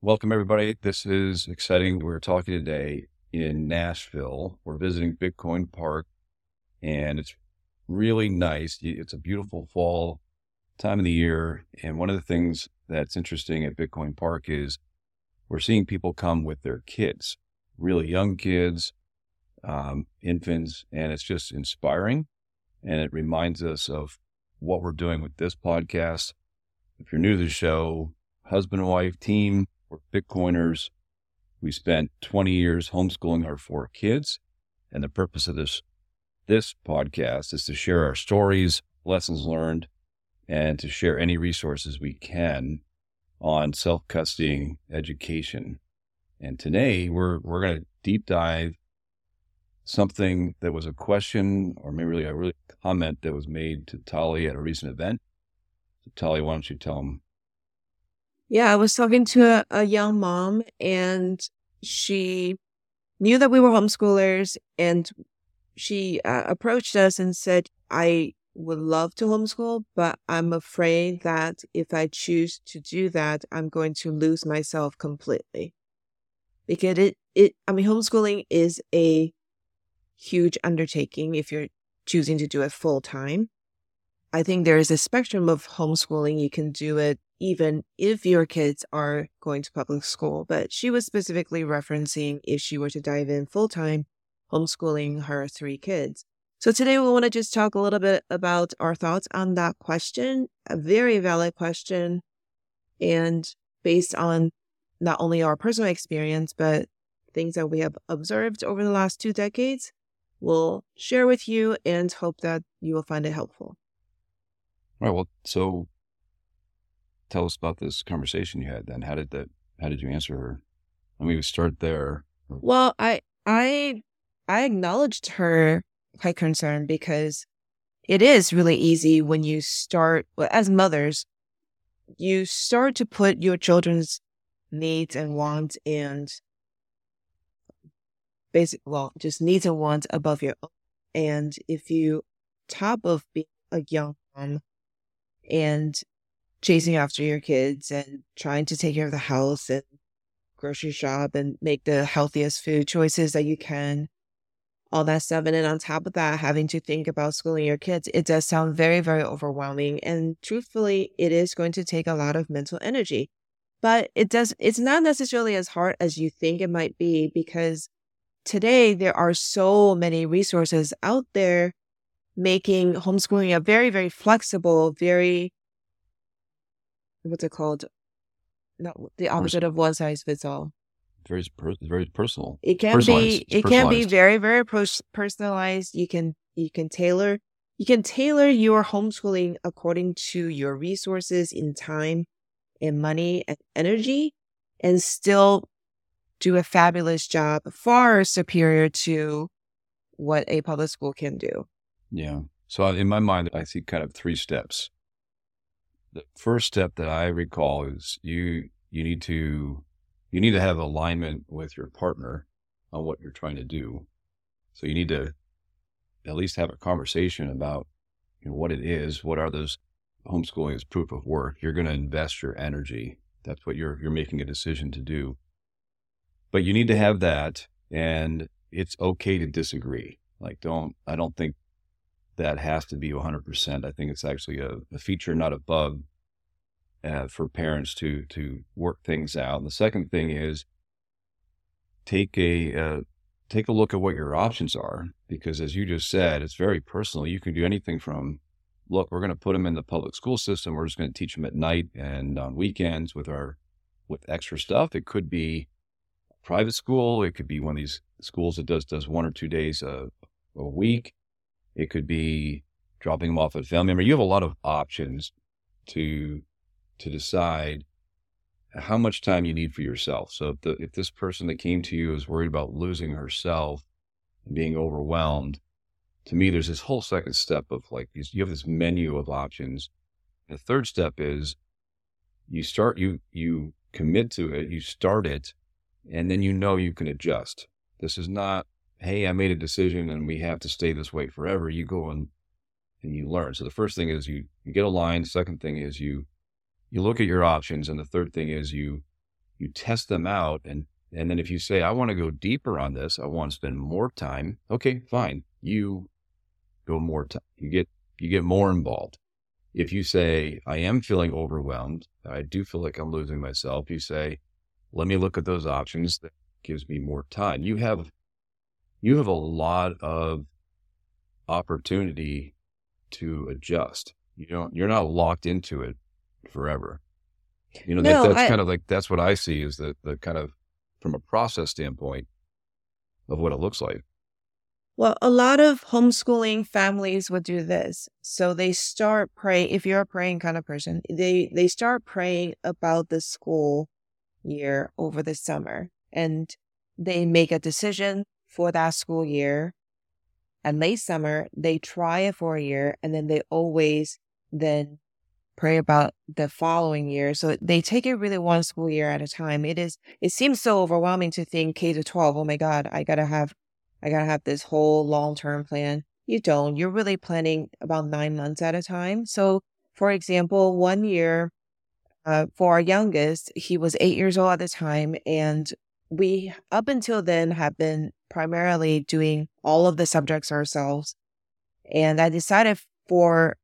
Welcome, everybody. This is exciting. We're talking today in Nashville. We're visiting Bitcoin Park, and it's really nice. It's a beautiful fall time of the year. And one of the things that's interesting at Bitcoin Park is we're seeing people come with their kids, really young kids, um, infants, and it's just inspiring. And it reminds us of what we're doing with this podcast. If you're new to the show, husband and wife team, we're Bitcoiners. We spent 20 years homeschooling our four kids. And the purpose of this, this podcast is to share our stories, lessons learned, and to share any resources we can on self-custodying education. And today we're, we're going to deep dive something that was a question or maybe really a really comment that was made to Tali at a recent event. So Tali, why don't you tell them yeah, I was talking to a, a young mom and she knew that we were homeschoolers and she uh, approached us and said, I would love to homeschool, but I'm afraid that if I choose to do that, I'm going to lose myself completely. Because it, it, I mean, homeschooling is a huge undertaking if you're choosing to do it full time. I think there is a spectrum of homeschooling. You can do it even if your kids are going to public school. But she was specifically referencing if she were to dive in full time, homeschooling her three kids. So today we want to just talk a little bit about our thoughts on that question, a very valid question, and based on not only our personal experience, but things that we have observed over the last two decades, we'll share with you and hope that you will find it helpful. All right. Well, so tell us about this conversation you had then. How did that, how did you answer her? Let me start there. Well, I, I, I acknowledged her quite concern because it is really easy when you start, well, as mothers, you start to put your children's needs and wants and basic, well, just needs and wants above your own. And if you, top of being a young mom and chasing after your kids and trying to take care of the house and grocery shop and make the healthiest food choices that you can all that stuff. And then on top of that having to think about schooling your kids it does sound very very overwhelming. And truthfully it is going to take a lot of mental energy. But it does it's not necessarily as hard as you think it might be because today there are so many resources out there making homeschooling a very very flexible very what's it called? Not the opposite of one size fits all. Very, very personal. It can be. It can be very, very personalized. You can you can tailor you can tailor your homeschooling according to your resources in time and money and energy, and still do a fabulous job, far superior to what a public school can do. Yeah. So in my mind, I see kind of three steps the first step that I recall is you you need to you need to have alignment with your partner on what you're trying to do. So you need to at least have a conversation about you know, what it is. What are those homeschooling is proof of work. You're going to invest your energy. That's what you're you're making a decision to do. But you need to have that, and it's okay to disagree. Like, don't I don't think that has to be 100%. I think it's actually a, a feature, not a bug, uh, for parents to to work things out. And the second thing is take a uh, take a look at what your options are, because as you just said, it's very personal. You can do anything from look, we're going to put them in the public school system. We're just going to teach them at night and on weekends with our with extra stuff. It could be private school. It could be one of these schools that does does one or two days a, a week. It could be dropping them off at a family member. You have a lot of options to to decide how much time you need for yourself. So if the if this person that came to you is worried about losing herself and being overwhelmed, to me there's this whole second step of like you have this menu of options. The third step is you start you you commit to it, you start it, and then you know you can adjust. This is not hey, I made a decision and we have to stay this way forever. You go and and you learn. So the first thing is you you get aligned. Second thing is you you look at your options, and the third thing is you you test them out and and then if you say, I want to go deeper on this, I want to spend more time, okay, fine. You go more time. You get you get more involved. If you say, I am feeling overwhelmed, I do feel like I'm losing myself, you say, let me look at those options. That gives me more time. You have you have a lot of opportunity to adjust. You don't you're not locked into it forever. You know, No, that, that's I kind of like that's what I see is the the kind of from a process standpoint of what it looks like. well, a lot of homeschooling families would do this. So they start praying. If you're a praying kind of person, they they start praying about the school year over the summer, and they make a decision for that school year. And late summer, they try it for a year, and then they always then pray about the following year. So they take it really one school year at a time. It is it seems so overwhelming to think K to 12, oh my God, I gotta have I gotta have this whole long term plan. You don't. You're really planning about nine months at a time. So for example, one year uh, for our youngest, he was eight years old at the time, and we up until then have been primarily doing all of the subjects ourselves. And I decided for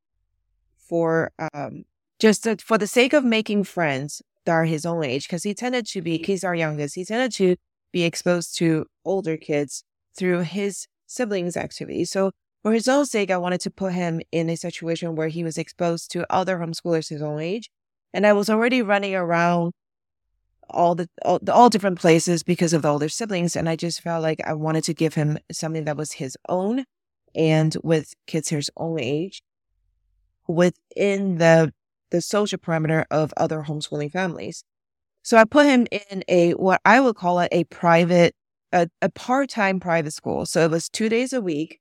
for um just that for the sake of making friends that are his own age, because he tended to be he's our youngest, he tended to be exposed to older kids through his siblings' activities. So for his own sake, I wanted to put him in a situation where he was exposed to other homeschoolers his own age. And I was already running around all the all, all different places because of the older siblings, and I just felt like I wanted to give him something that was his own, and with kids his own age, within the the social parameter of other homeschooling families. So I put him in a what I would call it a private, a, a part time private school. So it was two days a week.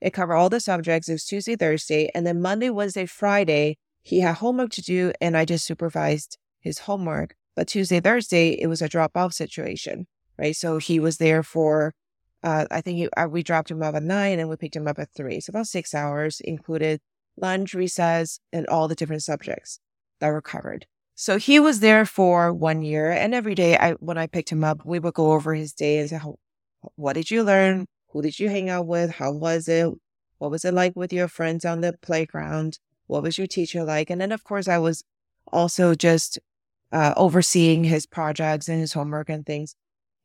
It covered all the subjects. It was Tuesday, Thursday, and then Monday, Wednesday, Friday. He had homework to do, and I just supervised his homework. But Tuesday, Thursday, it was a drop off situation, right? So he was there for, uh, I think he, uh, we dropped him off at nine and we picked him up at three. So about six hours, included lunch, recess, and all the different subjects that were covered. So he was there for one year, and every day, I when I picked him up, we would go over his day and say, "What did you learn? Who did you hang out with? How was it? What was it like with your friends on the playground? What was your teacher like?" And then, of course, I was also just uh, overseeing his projects and his homework and things.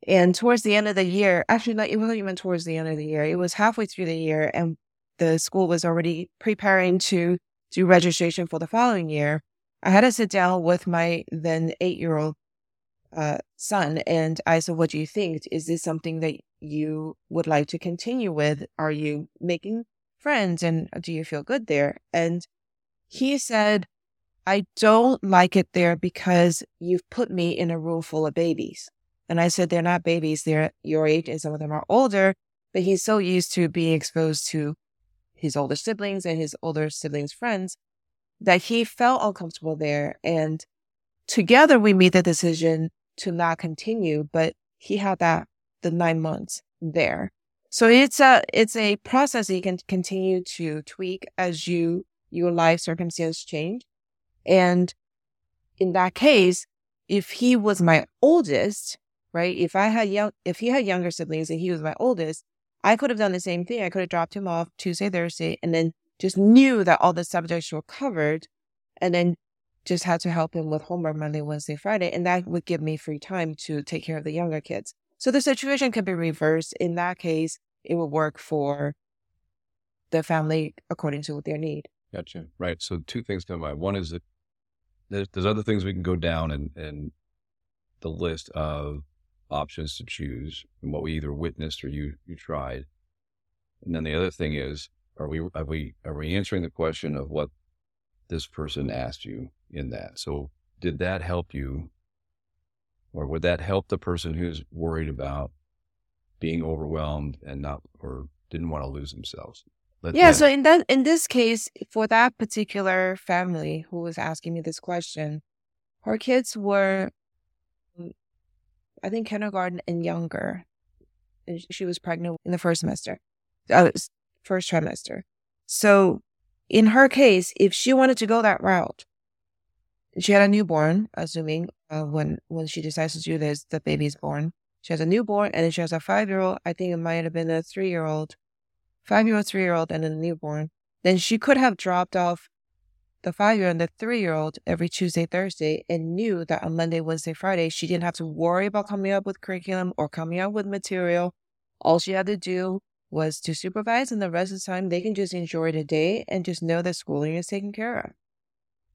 And towards the end of the year, actually, not, it wasn't even towards the end of the year. It was halfway through the year, and the school was already preparing to do registration for the following year. I had to sit down with my then eight year old uh, son, and I said, "What do you think? Is this something that you would like to continue with? Are you making friends, and do you feel good there?" And he said, I don't like it there because you've put me in a room full of babies. And I said, they're not babies. They're your age and some of them are older, but he's so used to being exposed to his older siblings and his older siblings' friends that he felt uncomfortable there. And together we made the decision to not continue, but he had that the nine months there. So it's a, it's a process you can continue to tweak as you, your life circumstances change. And in that case, if he was my oldest, right? If I had young, if he had younger siblings and he was my oldest, I could have done the same thing. I could have dropped him off Tuesday, Thursday, and then just knew that all the subjects were covered and then just had to help him with homework Monday, Wednesday, Friday. And that would give me free time to take care of the younger kids. So the situation can be reversed. In that case, it would work for the family according to their need. Gotcha. Right. So two things come to mind. One is that there's, there's other things we can go down and, and the list of options to choose and what we either witnessed or you, you tried. And then the other thing is, are we, are we, are we answering the question of what this person asked you in that? So did that help you or would that help the person who's worried about being overwhelmed and not, or didn't want to lose themselves? Yeah, them- so in that in this case, for that particular family who was asking me this question, her kids were mm, I think kindergarten and younger. And she was pregnant in the first semester. Uh, first trimester. So in her case, if she wanted to go that route, she had a newborn, assuming uh, when when she decides to do this, the baby's born. She has a newborn, and then she has a five year old. I think it might have been a three year old, five year old, three year old, and a newborn. Then she could have dropped off the five year old and the three year old every Tuesday, Thursday, and knew that on Monday, Wednesday, Friday, she didn't have to worry about coming up with curriculum or coming up with material. All she had to do was to supervise, and the rest of the time they can just enjoy the day and just know that schooling is taken care of.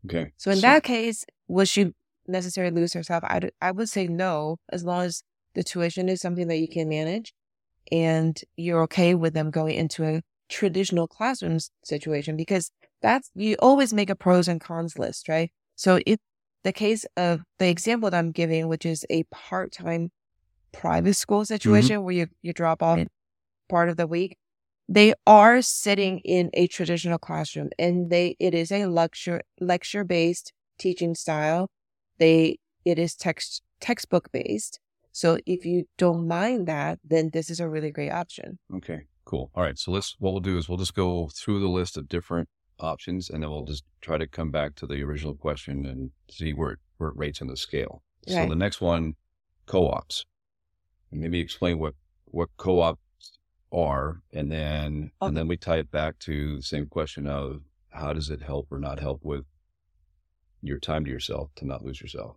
Okay. So in so, that case, would she necessarily lose herself? I, I would say no, as long as the tuition is something that you can manage and you're okay with them going into a traditional classroom situation because that's you always make a pros and cons list, right? So if the case of the example that I'm giving, which is a part-time private school mm-hmm. situation mm-hmm. where you, you drop off part of the week, they are sitting in a traditional classroom and they it is a lecture lecture based teaching style. They it is text textbook based. So if you don't mind that, then this is a really great option. Okay, cool. All right. So let's what we'll do is we'll just go through the list of different options and then we'll just try to come back to the original question and see where it, where it rates on the scale. Right. So the next one, co-ops. Maybe explain what what co-op are, and then okay. and then we tie it back to the same question of how does it help or not help with your time to yourself to not lose yourself.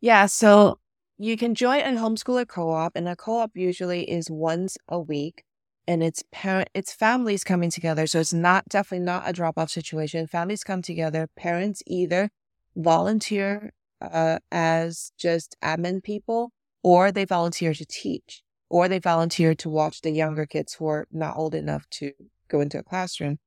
Yeah, so you can join a homeschooler co-op, and a co-op usually is once a week, and it's parent, it's families coming together. So it's not definitely not a drop-off situation. Families come together. Parents either volunteer uh, as just admin people, or they volunteer to teach or they volunteer to watch the younger kids who are not old enough to go into a classroom.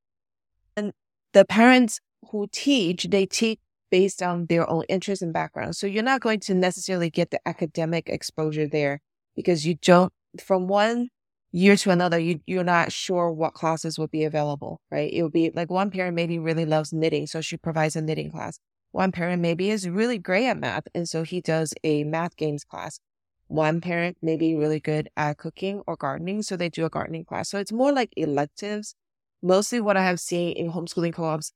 And the parents who teach, they teach based on their own interests and background. So you're not going to necessarily get the academic exposure there because you don't, from one year to another, you, you're not sure what classes will be available, right? It will be like one parent maybe really loves knitting, so she provides a knitting class. One parent maybe is really great at math, and so he does a math games class one parent may be really good at cooking or gardening, so they do a gardening class. So it's more like electives. Mostly what I have seen in homeschooling co ops,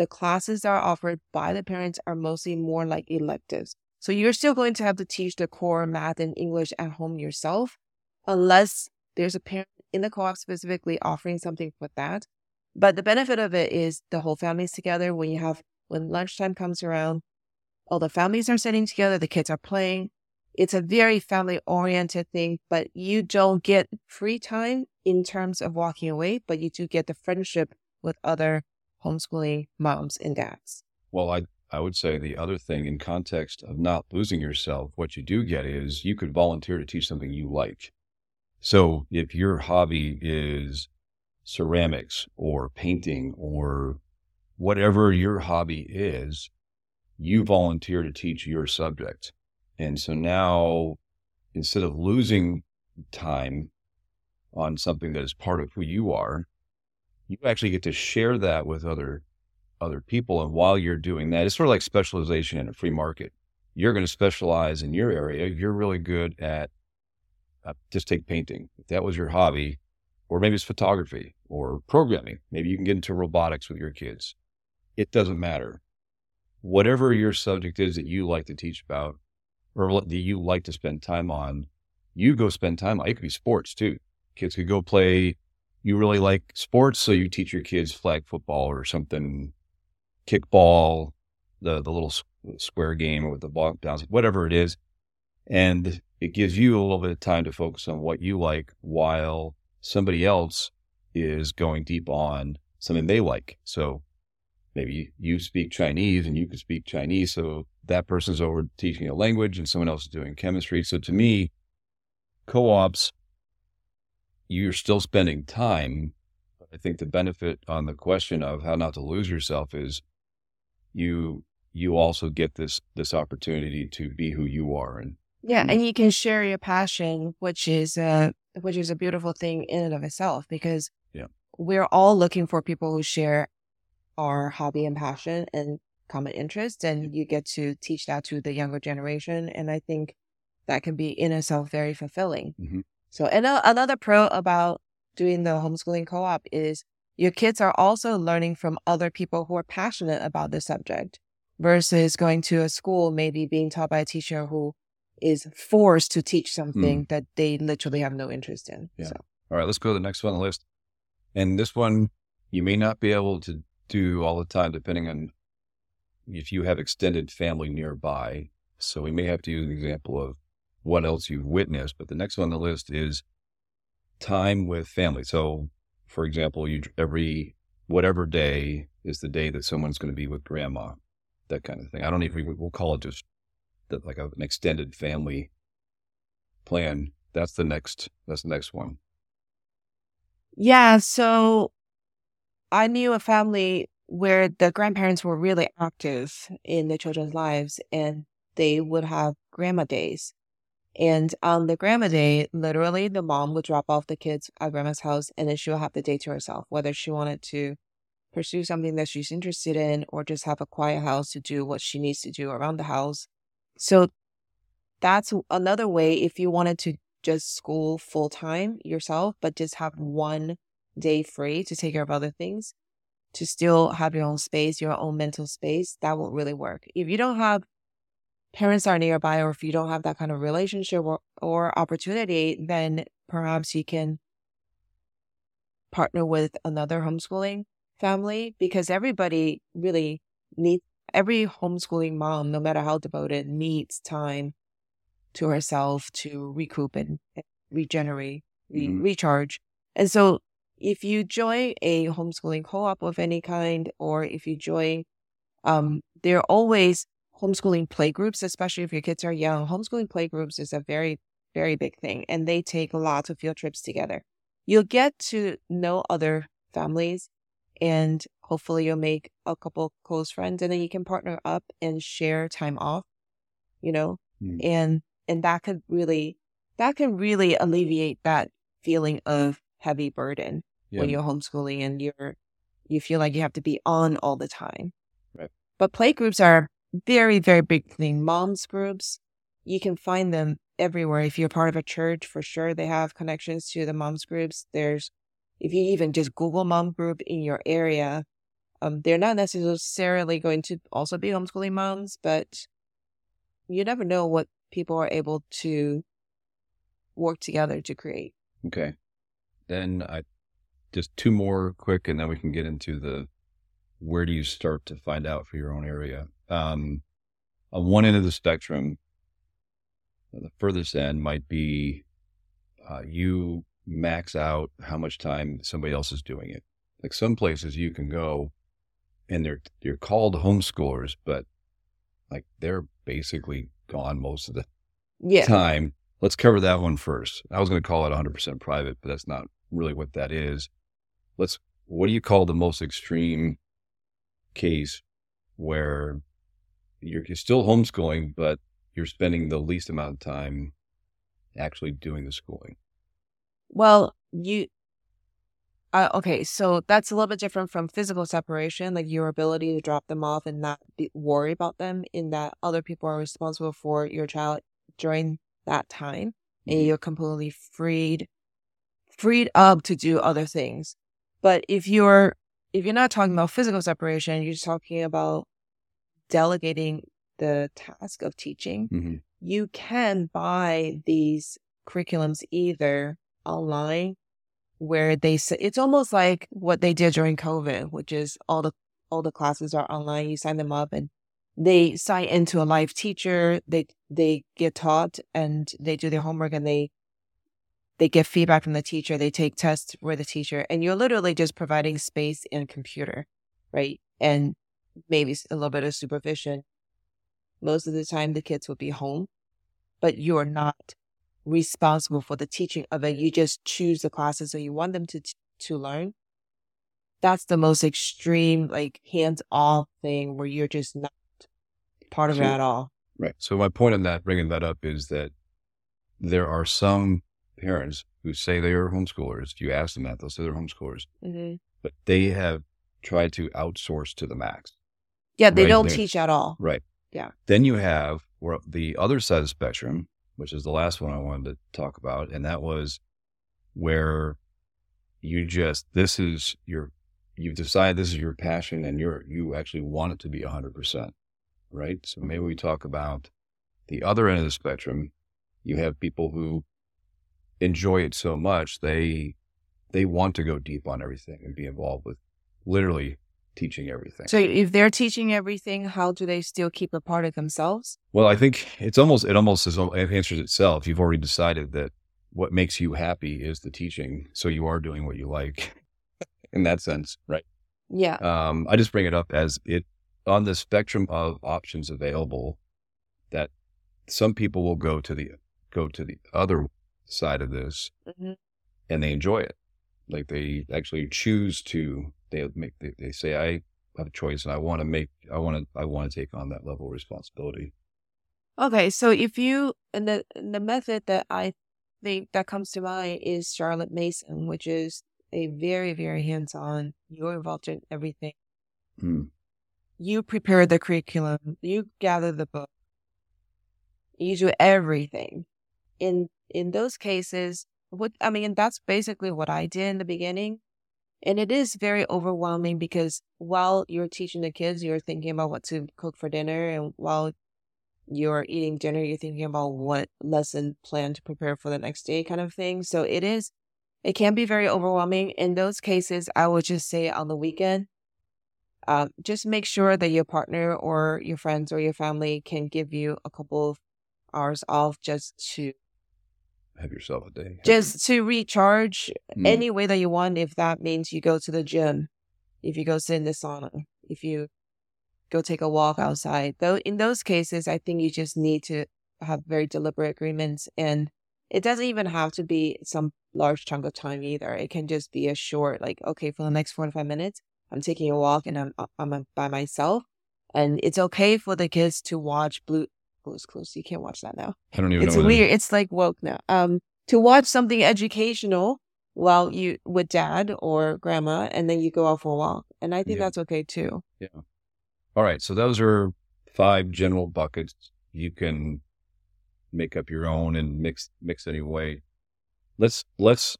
the classes that are offered by the parents are mostly more like electives. So you're still going to have to teach the core math and English at home yourself, unless there's a parent in the co op specifically offering something with that. But the benefit of it is the whole family's together when you have, when lunchtime comes around, all the families are sitting together, the kids are playing, it's a very family oriented thing, but you don't get free time in terms of walking away, but you do get the friendship with other homeschooling moms and dads. Well, I I would say the other thing in context of not losing yourself, what you do get is you could volunteer to teach something you like. So if your hobby is ceramics or painting or whatever your hobby is, you volunteer to teach your subject. And so now, instead of losing time on something that is part of who you are, you actually get to share that with other other people. And while you're doing that, it's sort of like specialization in a free market. You're going to specialize in your area. You're really good at uh, just take painting. If that was your hobby, or maybe it's photography or programming. Maybe you can get into robotics with your kids. It doesn't matter. Whatever your subject is that you like to teach about, or that you like to spend time on, you go spend time on. It could be sports too. Kids could go play. You really like sports, so you teach your kids flag football or something, kickball, the the little square game with the ball downs, whatever it is, and it gives you a little bit of time to focus on what you like while somebody else is going deep on something they like. So maybe you speak Chinese and you can speak Chinese. So that person's over teaching a language and someone else is doing chemistry. So to me, co ops, you're still spending time. But I think the benefit on the question of how not to lose yourself is you you also get this this opportunity to be who you are and yeah and you can share your passion which is a which is a beautiful thing in and of itself because yeah we're all looking for people who share our hobby and passion and common interest and you get to teach that to the younger generation and i think that can be in itself very fulfilling mm-hmm. So and a, another pro about doing the homeschooling co-op is your kids are also learning from other people who are passionate about the subject versus going to a school, maybe being taught by a teacher who is forced to teach something mm. that they literally have no interest in. Yeah. So. All right, let's go to the next one on the list. And this one, you may not be able to do all the time, depending on if you have extended family nearby. So we may have to use an example of what else you've witnessed. But the next one on the list is time with family. So, for example, you every whatever day is the day that someone's going to be with grandma, that kind of thing. I don't even we'll call it just like an extended family plan. That's the next. That's the next one. Yeah. So I knew a family where the grandparents were really active in the children's lives and they would have grandma days. And on the grandma day, literally the mom would drop off the kids at grandma's house and then she'll have the day to herself, whether she wanted to pursue something that she's interested in or just have a quiet house to do what she needs to do around the house. So that's another way if you wanted to just school full time yourself, but just have one day free to take care of other things, to still have your own space, your own mental space, that won't really work. If you don't have parents are nearby or if you don't have that kind of relationship or, or opportunity, then perhaps you can partner with another homeschooling family because everybody really needs every homeschooling mom, no matter how devoted, needs time to herself to recoup and regenerate, re- mm-hmm. recharge. And so if you join a homeschooling co-op of any kind, or if you join, um, there are always homeschooling playgroups, especially if your kids are young. Homeschooling playgroups is a very, very big thing, and they take lots of field trips together. You'll get to know other families, and hopefully, you'll make a couple close friends, and then you can partner up and share time off. You know, mm. and and that could really that can really alleviate that feeling of heavy burden yeah. when you're homeschooling and you're you feel like you have to be on all the time. Right. But play groups are very, very big thing. Moms groups, you can find them everywhere. If you're part of a church, for sure they have connections to the moms groups. There's if you even just Google mom group in your area, um, they're not necessarily going to also be homeschooling moms, but you never know what people are able to work together to create. Okay. Then I just two more quick, and then we can get into the where do you start to find out for your own area. Um, on one end of the spectrum, the furthest end might be uh, you max out how much time somebody else is doing it. Like some places you can go, and they're you're called homeschoolers, but like they're basically gone most of the yeah. time. Let's cover that one first. I was going to call it 100% private, but that's not really what that is let's what do you call the most extreme case where you're, you're still homeschooling, but you're spending the least amount of time actually doing the schooling? Well, you uh, okay, so that's a little bit different from physical separation, like your ability to drop them off and not be, worry about them, in that other people are responsible for your child during that time, mm-hmm. and you're completely freed, freed up to do other things. But if you're if you're not talking about physical separation, you're just talking about delegating the task of teaching. Mm-hmm. You can buy these curriculums either online where they say it's almost like what they did during COVID, which is all the all the classes are online. You sign them up and they sign into a live teacher. They they get taught and they do their homework and they they get feedback from the teacher, they take tests with the teacher, and you're literally just providing space and computer, right? And maybe a little bit of supervision. Most of the time, the kids will be home, but you are not responsible for the teaching of it. You just choose the classes that you want them to to learn. That's the most extreme, like hands off thing where you're just not part of so, it at all. Right. So my point on that, bringing that up, is that there are some parents who say they are homeschoolers. You ask them that, they'll say they're homeschoolers. Mm-hmm. But they have tried to outsource to the max. Yeah, they right don't there. teach at all. Right. Yeah. Then you have the other side of the spectrum, which is the last one I wanted to talk about, and that was where you just this is your you've decided this is your passion and you're you actually want it to be 100% right? So mm-hmm. maybe we talk about the other end of the spectrum. You have people who enjoy it so much they they want to go deep on everything and be involved with literally teaching everything. So if they're teaching everything, how do they still keep a part of themselves? Well, I think it's almost it almost is, it answers itself. You've already decided that what makes you happy is the teaching, so you are doing what you like in that sense, right? Yeah. Um, I just bring it up as it on the spectrum of options available that some people will go to the go to the other side of this Mhm. and they enjoy it. Like they actually choose to they make they, they say I have a choice and I want to make I want to I want to take on that level of responsibility. Okay, so if you and the and the method that I think that comes to mind is Charlotte Mason, which is a very very hands on. You're involved in everything. Hmm. You prepare the curriculum. You gather the book. You do everything. In in those cases, what I mean, that's basically what I did in the beginning. And it is very overwhelming because while you're teaching the kids, you're thinking about what to cook for dinner. And while you're eating dinner, you're thinking about what lesson plan to prepare for the next day kind of thing. So it is, it can be very overwhelming. In those cases, I would just say on the weekend, uh, just make sure that your partner or your friends or your family can give you a couple of hours off just to Have yourself a day. just to recharge Mm. any way that you want. If that means you go to the gym, if you go sit in the sauna, if you go take a walk outside, though in those cases, I think you just need to have very deliberate agreements, and it doesn't even have to be some large chunk of time either. It can just be a short, like okay, for the next four to five minutes, I'm taking a walk and I'm I'm by myself, and it's okay for the kids to watch Blue Blue's Clues. You can't watch that now I don't even it's weird. It's like woke now. Um, to watch something educational while you with dad or grandma, and then you go out for a walk, and I think Yeah. that's okay too. Yeah. All right. So those are five general buckets. You can make up your own and mix mix any way. Let's let's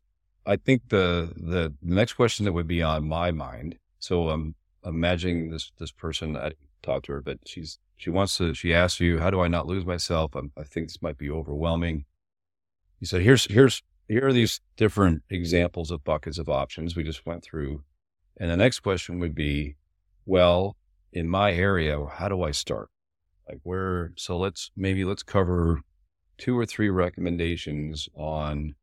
I think the the next question that would be on my mind. So I'm imagining this this person I talk to her, but she's she wants to she asks you, how do I not lose myself? I'm, I think this might be overwhelming. You said here's here's here are these different examples of buckets of options we just went through. And the next question would be, well, in my area, how do I start? Like where, so let's maybe let's cover two or three recommendations on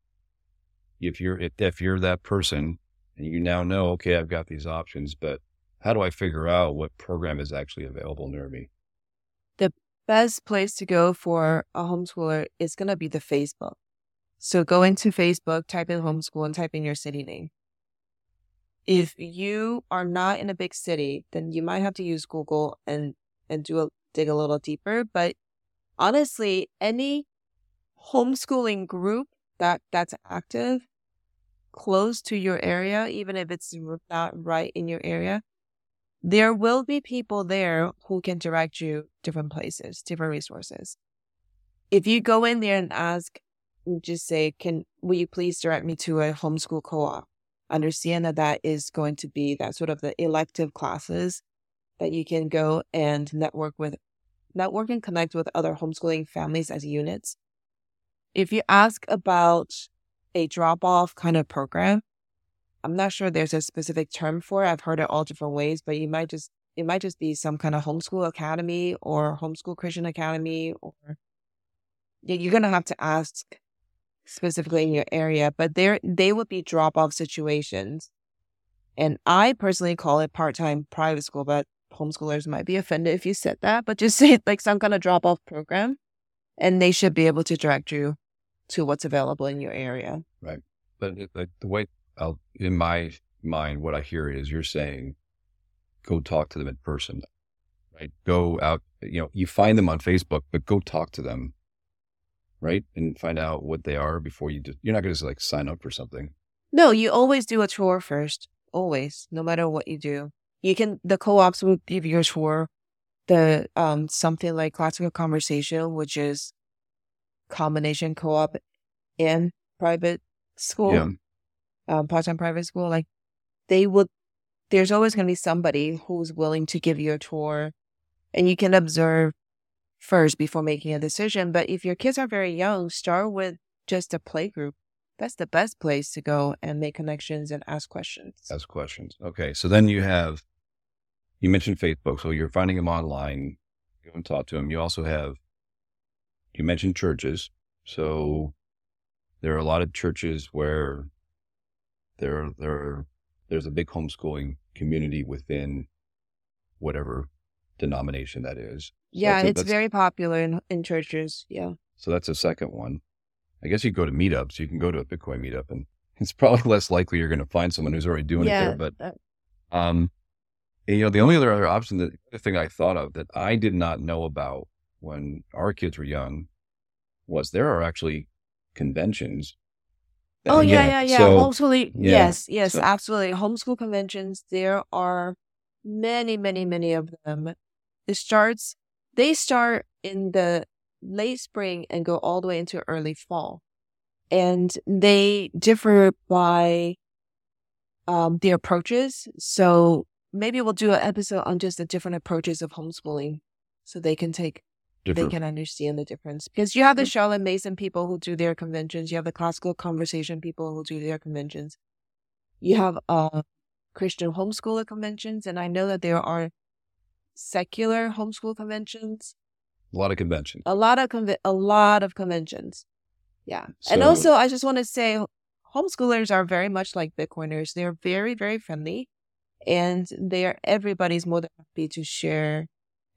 if you're, if, if you're that person and you now know, okay, I've got these options, but how do I figure out what program is actually available near me? The best place to go for a homeschooler is gonna be the Facebook. So go into Facebook, type in homeschool, and type in your city name. If you are not in a big city, then you might have to use Google and and do a dig a little deeper. But honestly, any homeschooling group that that's active close to your area, even if it's not right in your area, there will be people there who can direct you different places, different resources. If you go in there and ask, just say, "Can will you please direct me to a homeschool co-op?" Understand that that is going to be that sort of the elective classes that you can go and network with, network and connect with other homeschooling families as units. If you ask about a drop off kind of program, I'm not sure there's a specific term for it. I've heard it all different ways, but you might just it might just be some kind of homeschool academy or homeschool Christian academy or you're gonna have to ask specifically in your area, but there they would be drop off situations. And I personally call it part time private school, but homeschoolers might be offended if you said that, but just say like some kind of drop off program. And they should be able to direct you to what's available in your area. Right. But like the way I'll, in my mind, what I hear is you're saying, go talk to them in person, right? Go out, you know, you find them on Facebook, but go talk to them, right? And find out what they are before you just, you're not going to just like sign up for something. No, you always do a tour first. Always, no matter what you do. You can the co-ops will give you a tour. The um something like classical conversation, which is combination co-op and private school, Yeah. Um, part-time private school, like they would there's always gonna be somebody who's willing to give you a tour and you can observe first before making a decision. But if your kids are very young, start with just a play group. That's the best place to go and make connections and ask questions. Ask questions. Okay. So then you have, you mentioned Facebook. So you're finding them online, go and talk to them. You also have, you mentioned churches. So there are a lot of churches where there, there, there's a big homeschooling community within whatever denomination that is. Yeah, that's a- it's very popular in, in churches. Yeah. So that's a second one. I guess you go to meetups. You can go to a Bitcoin meetup, and it's probably less likely you're going to find someone who's already doing it yeah. there. But um, and, you know, the only other, other option, that, the other thing I thought of that I did not know about when our kids were young was there are actually conventions. Oh yeah, yeah, yeah. So, Homeschooling. yeah, Yes, yes, so- absolutely. Homeschool conventions. There are many, many, many of them. It starts. They start in the late spring and go all the way into early fall, and they differ by um, the approaches. So maybe we'll do an episode on just the different approaches of homeschooling, so they can take they can understand the difference because you have the Charlotte Mason people who do their conventions, you have the classical conversation people who do their conventions, you have uh Christian homeschooler conventions, and I know that there are secular homeschool conventions. a lot of conventions. A lot of conve- a lot of conventions. Yeah, and also I just want to say, homeschoolers are very much like Bitcoiners. They're very very friendly, and they're everybody's more than happy to share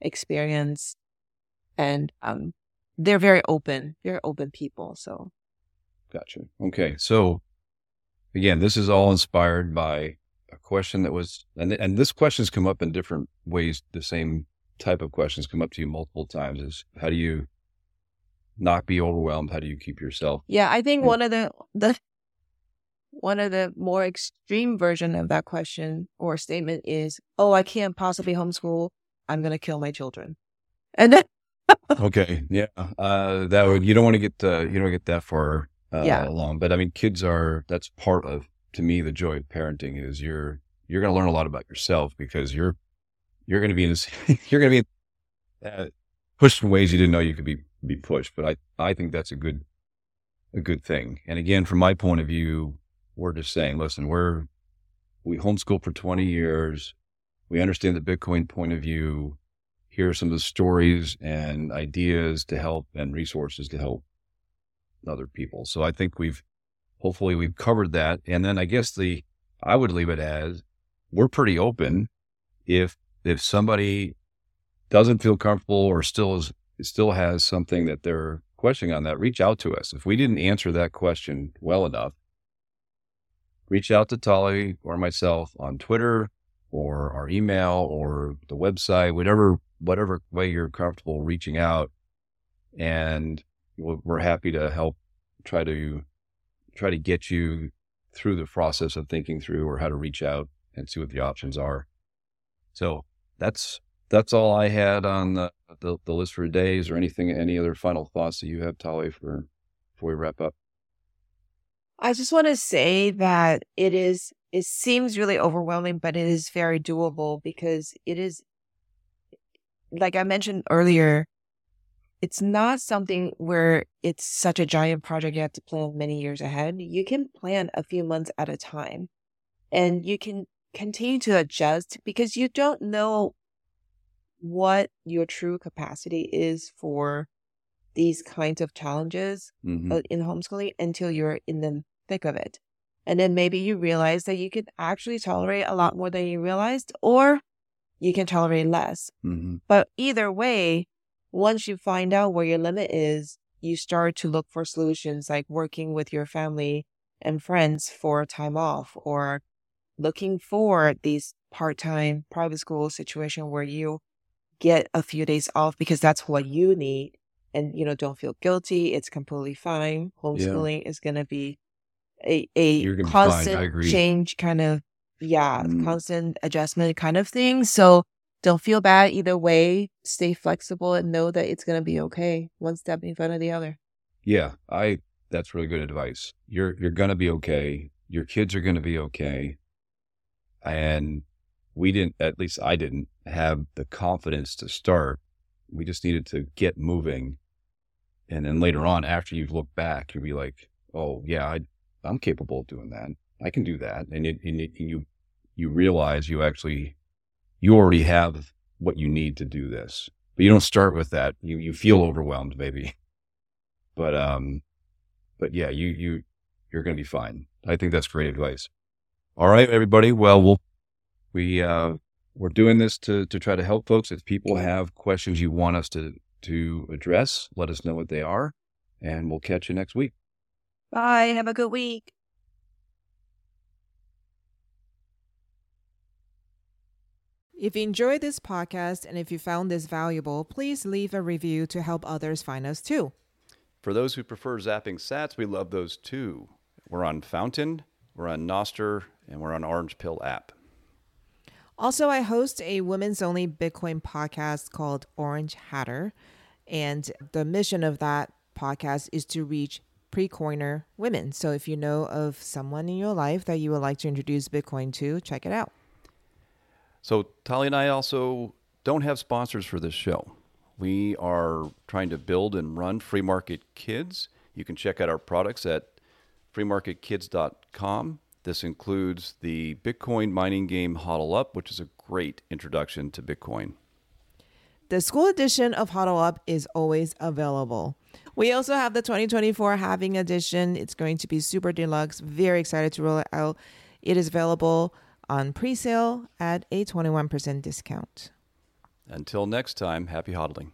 experience, and um, they're very open. They're open people. So Gotcha. Okay. So again, this is all inspired by a question that was, and, and this question's come up in different ways. The same type of questions come up to you multiple times is how do you not be overwhelmed? How do you keep yourself? yeah, I think one of the the one of the more extreme version of that question or statement is, "Oh, I can't possibly homeschool. I'm going to kill my children," and then Okay. Yeah. Uh, that would, you don't want to get, uh, you don't get that far uh, Yeah. along, but I mean, kids are, that's part of, to me, the joy of parenting is you're, you're going to learn a lot about yourself because you're, you're going to be in this, you're going to be uh, pushed in ways you didn't know you could be, be pushed. But I, I think that's a good, a good thing. And again, from my point of view, we're just saying, listen, we're, we homeschool for 20 years. We understand the Bitcoin point of view. Here are some of the stories and ideas to help and resources to help other people. So I think we've, hopefully we've covered that. And then I guess the, I would leave it as we're pretty open. If, if somebody doesn't feel comfortable or still is, still has something that they're questioning on that, reach out to us. If we didn't answer that question well enough, reach out to Tali or myself on Twitter or our email or the website, whatever whatever way you're comfortable reaching out, and we're happy to help try to try to get you through the process of thinking through or how to reach out and see what the options are. So that's that's all I had on the the, the list for days or anything any other final thoughts that you have, Tali, for before we wrap up? I just want to say that it is, it seems really overwhelming, but it is very doable because it is, like I mentioned earlier, it's not something where it's such a giant project you have to plan many years ahead. You can plan a few months at a time and you can continue to adjust because you don't know what your true capacity is for these kinds of challenges Mm-hmm. uh, in homeschooling until you're in the thick of it. And then maybe you realize that you could actually tolerate a lot more than you realized, or you can tolerate less. Mm-hmm. But either way, once you find out where your limit is, you start to look for solutions like working with your family and friends for time off or looking for these part-time private school situation where you get a few days off because that's what you need and you know don't feel guilty. It's completely fine. Homeschooling is going to be a, a constant change kind of yeah Mm. constant adjustment kind of thing so don't feel bad either way stay flexible and know that it's going to be okay one step in front of the other Yeah, I that's really good advice. You're you're gonna be okay. Your kids are gonna be okay. And we didn't at least I didn't have the confidence to start. We just needed to get moving. And then later on, after you've looked back, you'll be like, oh, yeah, I, I'm capable of doing that. I can do that. And, it, and, it, and you, you realize you actually, you already have what you need to do this, but you don't start with that. You, you feel overwhelmed maybe, but, um, but yeah, you, you, you're going to be fine. I think that's great advice. All right, everybody. Well, we'll, we, uh, we're doing this to, to try to help folks. If people have questions you want us to, to address, let us know what they are and we'll catch you next week. Bye. Have a good week. If you enjoyed this podcast and if you found this valuable, please leave a review to help others find us too. For those who prefer zapping sats, we love those too. We're on Fountain, we're on Nostr, and we're on Orange Pill app. Also, I host a women's only Bitcoin podcast called Orange Hatter. And the mission of that podcast is to reach pre coiner women. So if you know of someone in your life that you would like to introduce Bitcoin to, check it out. So, Tali and I also don't have sponsors for this show. We are trying to build and run Free Market Kids. You can check out our products at freemarketkids.com. This includes the Bitcoin mining game HODL Up, which is a great introduction to Bitcoin. The school edition of HODL Up is always available. We also have the 2024 Halving Edition. It's going to be super deluxe. Very excited to roll it out. It is available on pre sale at a 21% discount. Until next time, happy hodling.